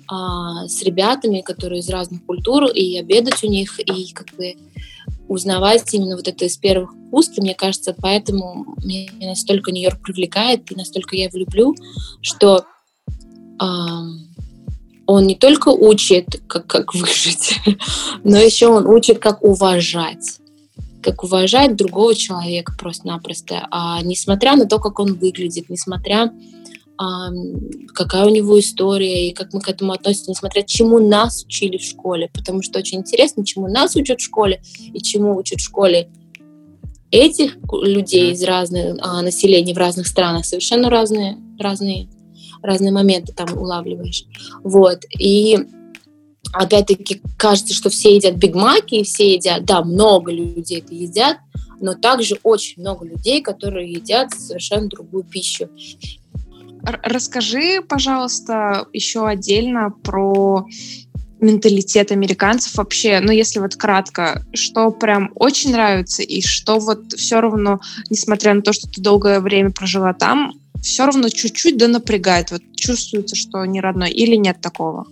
а, с ребятами, которые из разных культур, и обедать у них, и как бы узнавать именно вот это из первых уст. И мне кажется, поэтому меня настолько Нью-Йорк привлекает, и настолько я его люблю, что а, он не только учит, как, как (laughs) выжить, но еще он учит, как уважать. Как уважать другого человека просто-напросто. А несмотря на то, как он выглядит, несмотря а, какая у него история и как мы к этому относимся, несмотря чему нас учили в школе, потому что очень интересно, чему нас учат в школе и чему учат в школе этих людей из разных а, населений в разных странах совершенно разные разные разные моменты там улавливаешь. Вот. И опять-таки кажется, что все едят бигмаки, и все едят, да, много людей это едят, но также очень много людей, которые едят совершенно другую пищу. Расскажи, пожалуйста, еще отдельно про менталитет американцев вообще, ну, если вот кратко, что прям очень нравится и что вот все равно, несмотря на то, что ты долгое время прожила там, все равно чуть-чуть да напрягает. Вот чувствуется, что не родной или нет такого?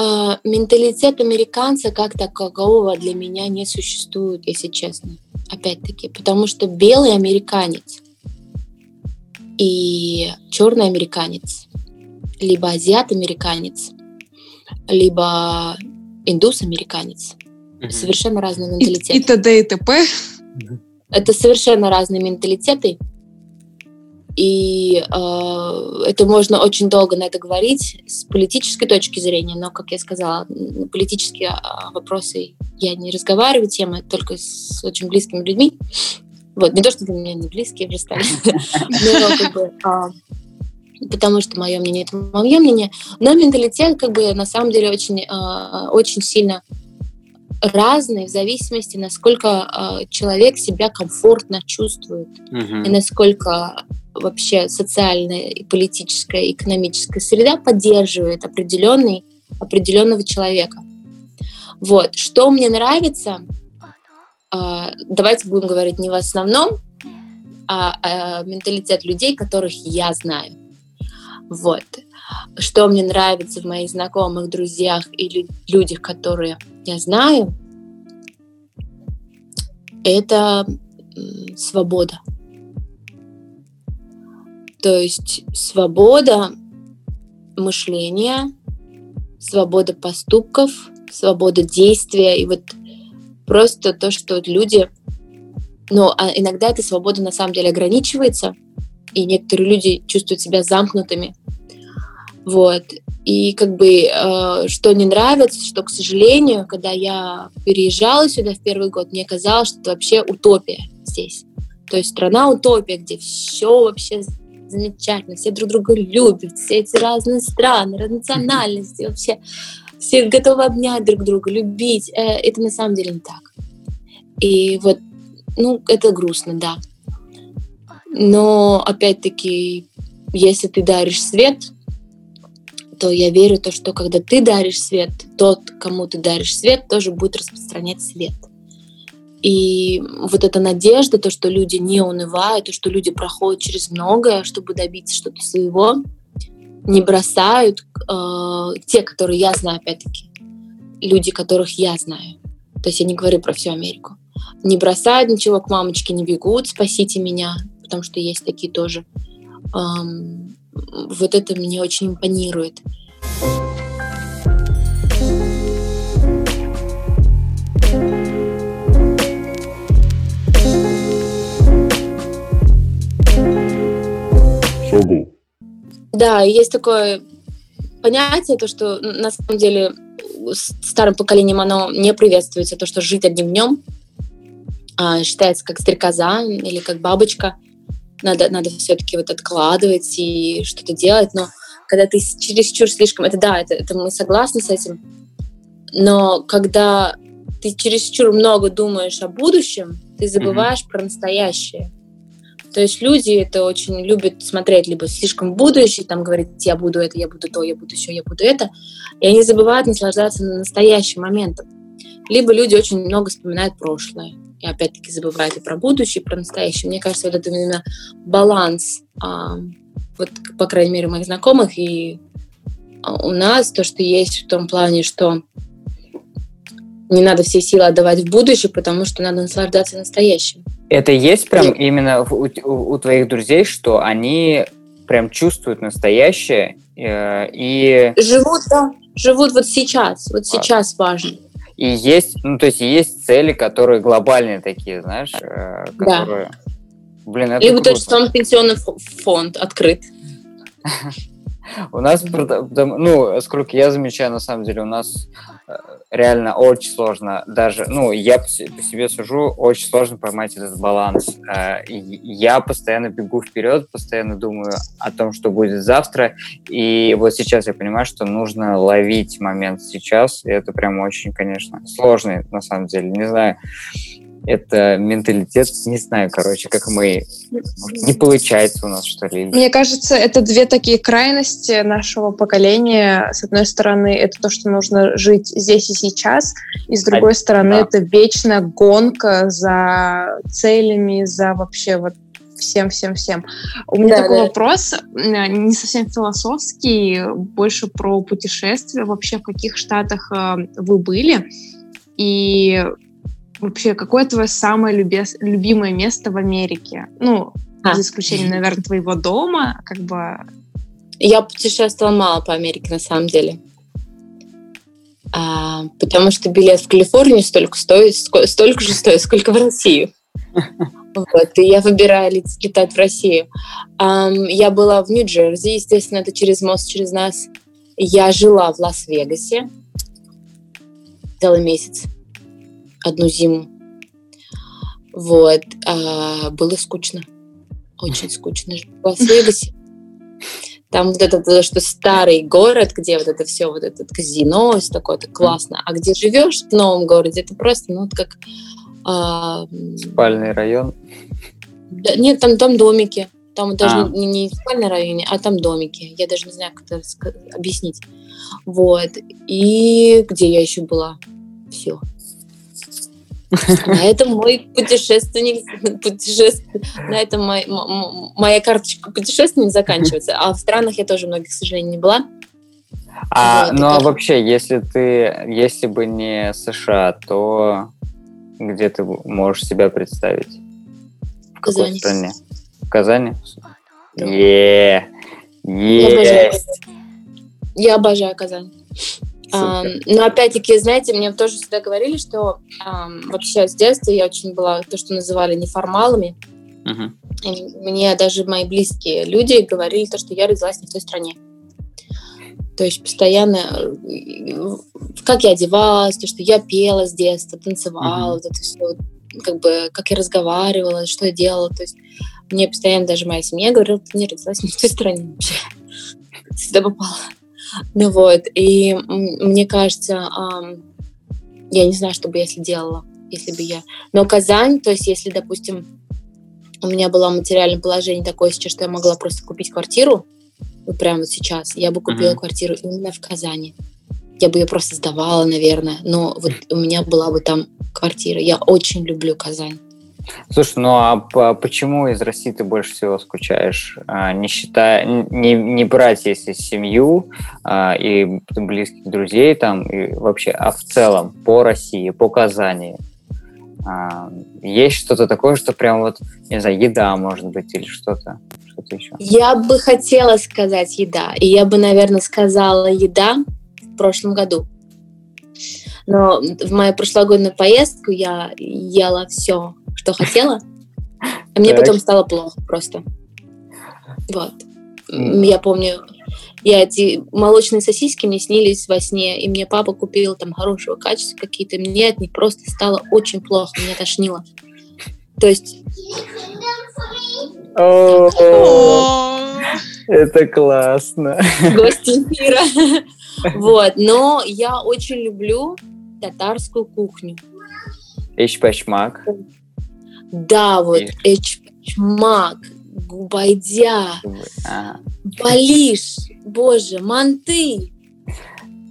Uh, менталитет американца как такового для меня не существует, если честно. Опять-таки, потому что белый американец и черный американец, либо азиат-американец, либо индус-американец. Mm-hmm. Совершенно разные менталитеты. И, и т.д. и т.п. Это совершенно разные менталитеты. И э, это можно очень долго на это говорить с политической точки зрения, но, как я сказала, политические э, вопросы я не разговариваю, темы только с очень близкими людьми. Вот, не то, что для меня не близкие (laughs) но как бы а, потому что мое мнение это мое мнение, но менталитет как бы на самом деле очень, очень сильно разный в зависимости, насколько человек себя комфортно чувствует и насколько вообще социальная, и политическая, и экономическая среда поддерживает определенный, определенного человека. Вот. Что мне нравится, а, давайте будем говорить не в основном, а, а менталитет людей, которых я знаю. Вот. Что мне нравится в моих знакомых, друзьях и лю- людях, которые я знаю, это свобода. То есть свобода мышления, свобода поступков, свобода действия. И вот просто то, что люди... Ну, а иногда эта свобода на самом деле ограничивается, и некоторые люди чувствуют себя замкнутыми. Вот. И как бы э, что не нравится, что, к сожалению, когда я переезжала сюда в первый год, мне казалось, что это вообще утопия здесь. То есть страна утопия, где все вообще замечательно, все друг друга любят, все эти разные страны, разные национальности, вообще все готовы обнять друг друга, любить. Э, Это на самом деле не так. И вот, ну, это грустно, да. Но, опять-таки, если ты даришь свет, то я верю в то, что когда ты даришь свет, тот, кому ты даришь свет, тоже будет распространять свет. И вот эта надежда, то, что люди не унывают, то, что люди проходят через многое, чтобы добиться что-то своего, не бросают э, те, которые я знаю, опять-таки, люди, которых я знаю. То есть я не говорю про всю Америку. Не бросают ничего, к мамочке не бегут, спасите меня, потому что есть такие тоже. Эм, вот это мне очень импонирует. Согу. Да, есть такое понятие, то, что на самом деле старым поколением оно не приветствуется, то, что жить одним днем а, считается как стрекоза или как бабочка. Надо, надо все-таки вот откладывать и что-то делать, но когда ты чересчур слишком... Это да, это, это мы согласны с этим, но когда ты чересчур много думаешь о будущем, ты забываешь про настоящее. То есть люди это очень любят смотреть либо слишком в будущее, там говорить, я буду это, я буду то, я буду все, я буду это, и они забывают наслаждаться на настоящим моментом. Либо люди очень много вспоминают прошлое, и опять-таки забывают и про будущее, и про настоящее. Мне кажется, вот это именно баланс, а, вот, по крайней мере, моих знакомых, и а, у нас то, что есть в том плане, что не надо все силы отдавать в будущее, потому что надо наслаждаться настоящим. Это есть прям Нет. именно у, у- у твоих друзей, что они прям чувствуют настоящее э, и, Живут, да, живут вот сейчас, вот сейчас важно. и есть, ну то есть есть цели, которые глобальные такие, знаешь, э, Да. которые, блин, это Либо тот же круто. самый пенсионный фо- фонд открыт. (laughs) У нас, ну, сколько я замечаю, на самом деле, у нас реально очень сложно, даже, ну, я по се- по себе сужу, очень сложно поймать этот баланс. Э, Я постоянно бегу вперед, постоянно думаю о том, что будет завтра, и вот сейчас я понимаю, что нужно ловить момент сейчас, и это прям очень, конечно, сложный, на самом деле, не знаю, это менталитет, не знаю, короче, как мы, может, не получается у нас, что ли. Мне кажется, это две такие крайности нашего поколения. С одной стороны, это то, что нужно жить здесь и сейчас, и с другой стороны, да. это вечная гонка за целями, за вообще вот всем-всем-всем. У меня Да, такой да. вопрос, э, не совсем философский, больше про путешествия. Вообще, в каких штатах э, вы были? И вообще, какое твое самое любес- любимое место в Америке? Ну, А. за исключением, наверное, твоего дома, как бы... Я путешествовала мало по Америке, на самом деле. А, потому что билет в Калифорнию столько стоит, ско- столько же стоит, сколько в Россию. Вот, и я выбираю лет- летать в Россию. Ам, я была в Нью-Джерси, естественно, это через мост, через нас. Я жила в Лас-Вегасе целый месяц, одну зиму. Вот, а, было скучно, очень (laughs) скучно в Лас-Вегасе. Там вот это, что старый город, где вот это все, вот этот казино, все такое, это классно. А где живешь в новом городе, это просто, ну, вот как... А, Спальный район? Да, нет, там, там домики. Там даже а. не, не в спальном районе, а там домики. Я даже не знаю, как это объяснить. Вот. И где я еще была? Все. На (laughs) этом мой путешественник, (laughs) путешествие, на этом мой, моя карточка путешественник заканчивается. А в странах я тоже многих, к сожалению, не была. А, вот, ну а вообще, если ты, если бы не США, то где ты можешь себя представить? В какой Казани. стране? В Казани? Да. Е, есть. Я обожаю Казань. А, но опять-таки, знаете, мне тоже всегда говорили, что а, вообще с детства я очень была то, что называли неформалами. Uh-huh. И мне даже мои близкие люди говорили то, что я родилась не в той стране. То есть постоянно, как я одевалась, то, что я пела с детства, танцевала, uh-huh. вот это все, как бы, как я разговаривала, что я делала. То есть мне постоянно даже моя семья говорила, ты не родилась не в той стране вообще. (laughs) Сюда попала. Ну вот, и мне кажется, я не знаю, что бы я если делала, если бы я... Но Казань, то есть если, допустим, у меня было материальное положение такое сейчас, что я могла просто купить квартиру, вот прямо вот сейчас, я бы купила uh-huh. квартиру именно в Казани. Я бы ее просто сдавала, наверное, но вот у меня была бы там квартира. Я очень люблю Казань. Слушай, ну а почему из России ты больше всего скучаешь? А, не считая, не, не брать, если семью а, и близких друзей там, и вообще, а в целом по России, по Казани. А, есть что-то такое, что прям вот, не знаю, еда может быть или что-то? Что-то еще? Я бы хотела сказать еда. И я бы, наверное, сказала еда в прошлом году. Но в мою прошлогоднюю поездку я ела все что хотела, а мне потом стало плохо просто. Вот. Я помню, я эти молочные сосиски мне снились во сне, и мне папа купил там хорошего качества какие-то, мне от них просто стало очень плохо, меня тошнило. То есть... Это классно. Гости мира. Вот, но я очень люблю татарскую кухню. Эчпачмак. Да, вот эчмак, губайдя, а. балиш, боже, манты.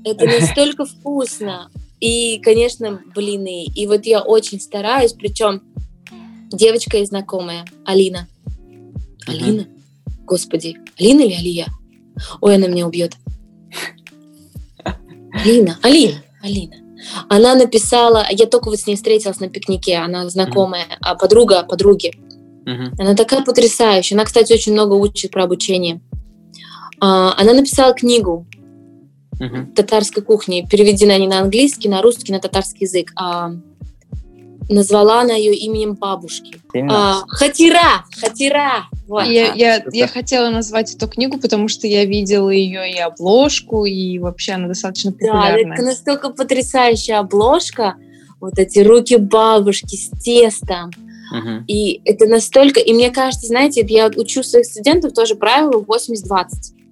Это настолько вкусно. И, конечно, блины. И вот я очень стараюсь, причем девочка и знакомая, Алина. Алина? Господи, Алина или Алия? Ой, она меня убьет. Алина, Алина, Алина. Она написала, я только вот с ней встретилась на пикнике, она знакомая, mm-hmm. а подруга подруги. Mm-hmm. Она такая потрясающая. Она, кстати, очень много учит про обучение. А, она написала книгу mm-hmm. татарской кухни, переведена не на английский, на русский, на татарский язык. А, назвала она ее именем бабушки. А, Хатира! Хатира! Вот. Я, я, я хотела назвать эту книгу, потому что я видела ее и обложку, и вообще она достаточно популярная. Да, это настолько потрясающая обложка. Вот эти руки бабушки с тестом. Uh-huh. И это настолько... И мне кажется, знаете, я учу своих студентов тоже правилу 80-20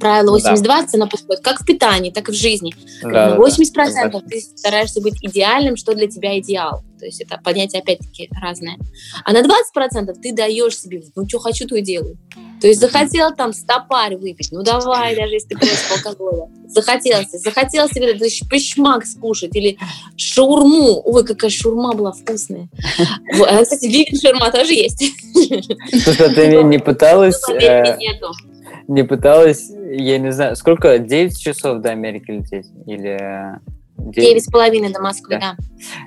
правило 80-20, да. оно подходит как в питании, так и в жизни. Да, 80% да, ты стараешься быть идеальным, что для тебя идеал. То есть это понятие, опять-таки, разное. А на 20% ты даешь себе, ну, что хочу, то и делаю. То есть захотел там стопарь выпить, ну давай, даже если ты против алкоголя. Захотелось, захотелось себе этот пешмак скушать или шаурму. Ой, какая шаурма была вкусная. А, кстати, веган шаурма тоже есть. Слушай, а ты не пыталась... Э, не пыталась, я не знаю, сколько, 9 часов до Америки лететь? Или... Девять с половиной до Москвы, да. да.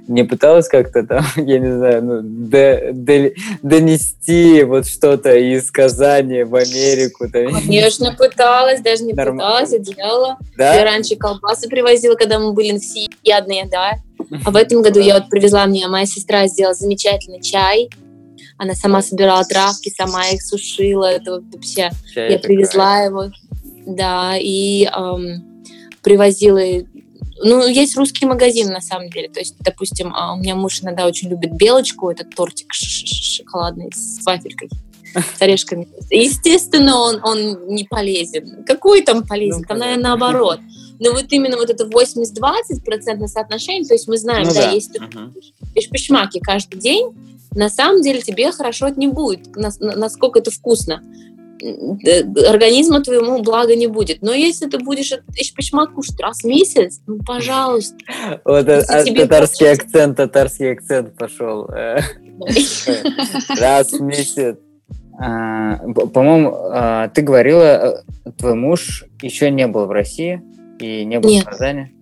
Не пыталась как-то там, (laughs) я не знаю, ну, до, до, донести вот что-то из Казани в Америку? Там. Конечно, пыталась, даже не Норм... пыталась, а делала. Да? Я раньше колбасы привозила, когда мы были всеядные, да. А в этом году я вот привезла мне, моя сестра сделала замечательный чай, она сама собирала травки, сама их сушила. Это вообще Чай я привезла такая. его, да, и эм, привозила. Ну, есть русский магазин на самом деле. То есть, допустим, а, у меня муж иногда очень любит белочку, этот тортик шоколадный с вафелькой. с орешками. (laughs) Естественно, он, он не полезен. Какой там полезен? Ну, там, наверное, наоборот. Но вот именно вот это 80-20% соотношение, то есть мы знаем, ну, да, да, uh-huh. ты пешмаки каждый день, на самом деле тебе хорошо не будет, насколько это вкусно. Организма твоему блага не будет. Но если ты будешь эшпешмак кушать раз в месяц, ну, пожалуйста. Вот а, татарский акцент, татарский акцент пошел. (laughs) Раз в месяц. А, по-моему, а, ты говорила, э, твой муж еще не был в России и не был в Казани?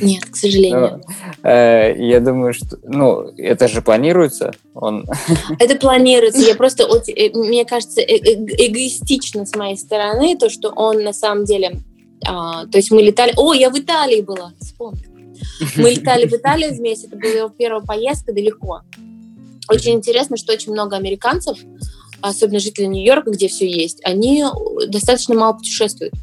Нет, к сожалению. Ну, э, я думаю, что, ну, это же планируется. Он... (laughs) Это планируется. Я просто, (laughs) э, мне кажется, э эгоистично с моей стороны то, что он на самом деле, а, то есть мы летали. О, я в Италии была, вспомнил. (laughs) Мы летали в Италию вместе. Это была его первая поездка далеко. Очень интересно, что очень много американцев, особенно жители Нью-Йорка, где все есть, они достаточно мало путешествуют.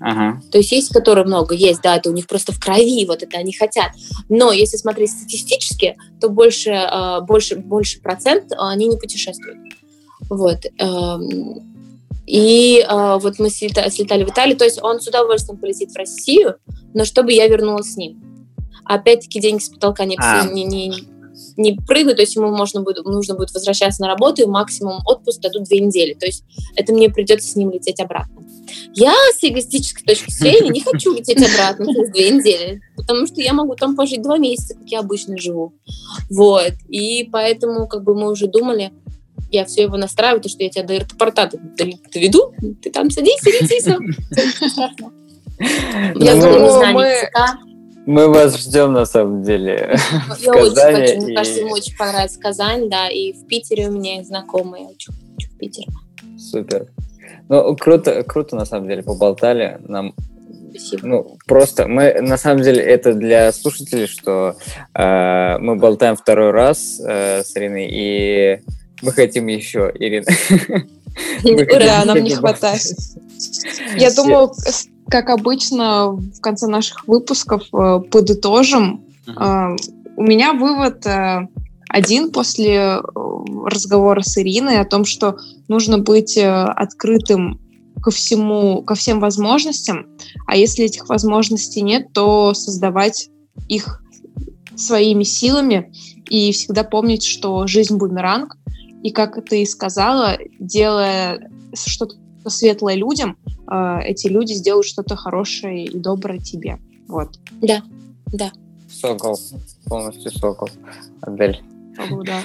Ага. То есть есть, которые много, есть, да, это у них просто в крови, вот это они хотят. Но если смотреть статистически, то больше, э, больше, больше процент а, они не путешествуют. Вот. Эм, и э, вот мы слетали в Италию, то есть он с удовольствием полетит в Россию, но чтобы я вернулась с ним. Опять-таки деньги с потолка не, а. не, не, не прыгают, то есть ему можно будет, нужно будет возвращаться на работу, и максимум отпуск дадут две недели. То есть это мне придется с ним лететь обратно. Я с эгоистической точки зрения не хочу лететь обратно через две недели, потому что я могу там пожить два месяца, как я обычно живу. Вот. И поэтому как бы мы уже думали, я все его настраиваю, то, что я тебя до аэропорта доведу, ты там садись, садись, и все. Я ну, думаю, не знаю языка. Мы вас ждем, на самом деле. Я очень хочу. Мне кажется, ему очень понравится Казань, да, и в Питере у меня знакомые. Очень хочу в Питере. Супер. Ну, круто, круто, на самом деле, поболтали. Нам Спасибо. Ну, просто мы, на самом деле, это для слушателей, что э, мы болтаем второй раз э, с Ириной, и мы хотим еще, Ирина. Ура, нам не хватает. Я думаю, как обычно, в конце наших выпусков э, подытожим. Э, у меня вывод э, один после э, разговора с Ириной о том, что нужно быть э, открытым ко всему, ко всем возможностям, а если этих возможностей нет, то создавать их своими силами и всегда помнить, что жизнь бумеранг, и как ты и сказала, делая что-то светлое людям, э, эти люди сделают что-то хорошее и доброе тебе. Вот. Да, да. Сокол, полностью сокол. Адель. Да.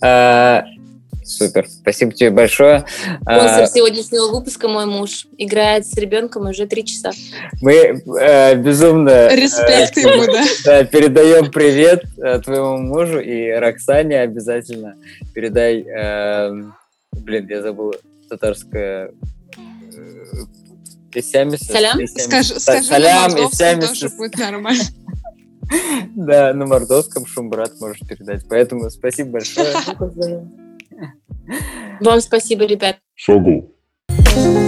А, (laughs) супер, спасибо тебе большое. Спонсор а, сегодняшнего выпуска мой муж играет с ребенком уже три часа. Мы э, безумно Респект э, ему, да? да. Передаем привет э, твоему мужу и Роксане обязательно передай. Э, блин, я забыл татарское. Исями, Салям? Скажи, скажи Салям, Исями. тоже будет нормально. (laughs) Да, на мордовском шумбрат можешь передать. Поэтому спасибо большое. Вам спасибо, ребят. Шогу. Шогу.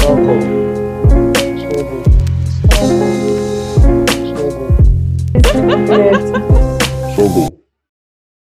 Шогу. Шогу. Шогу.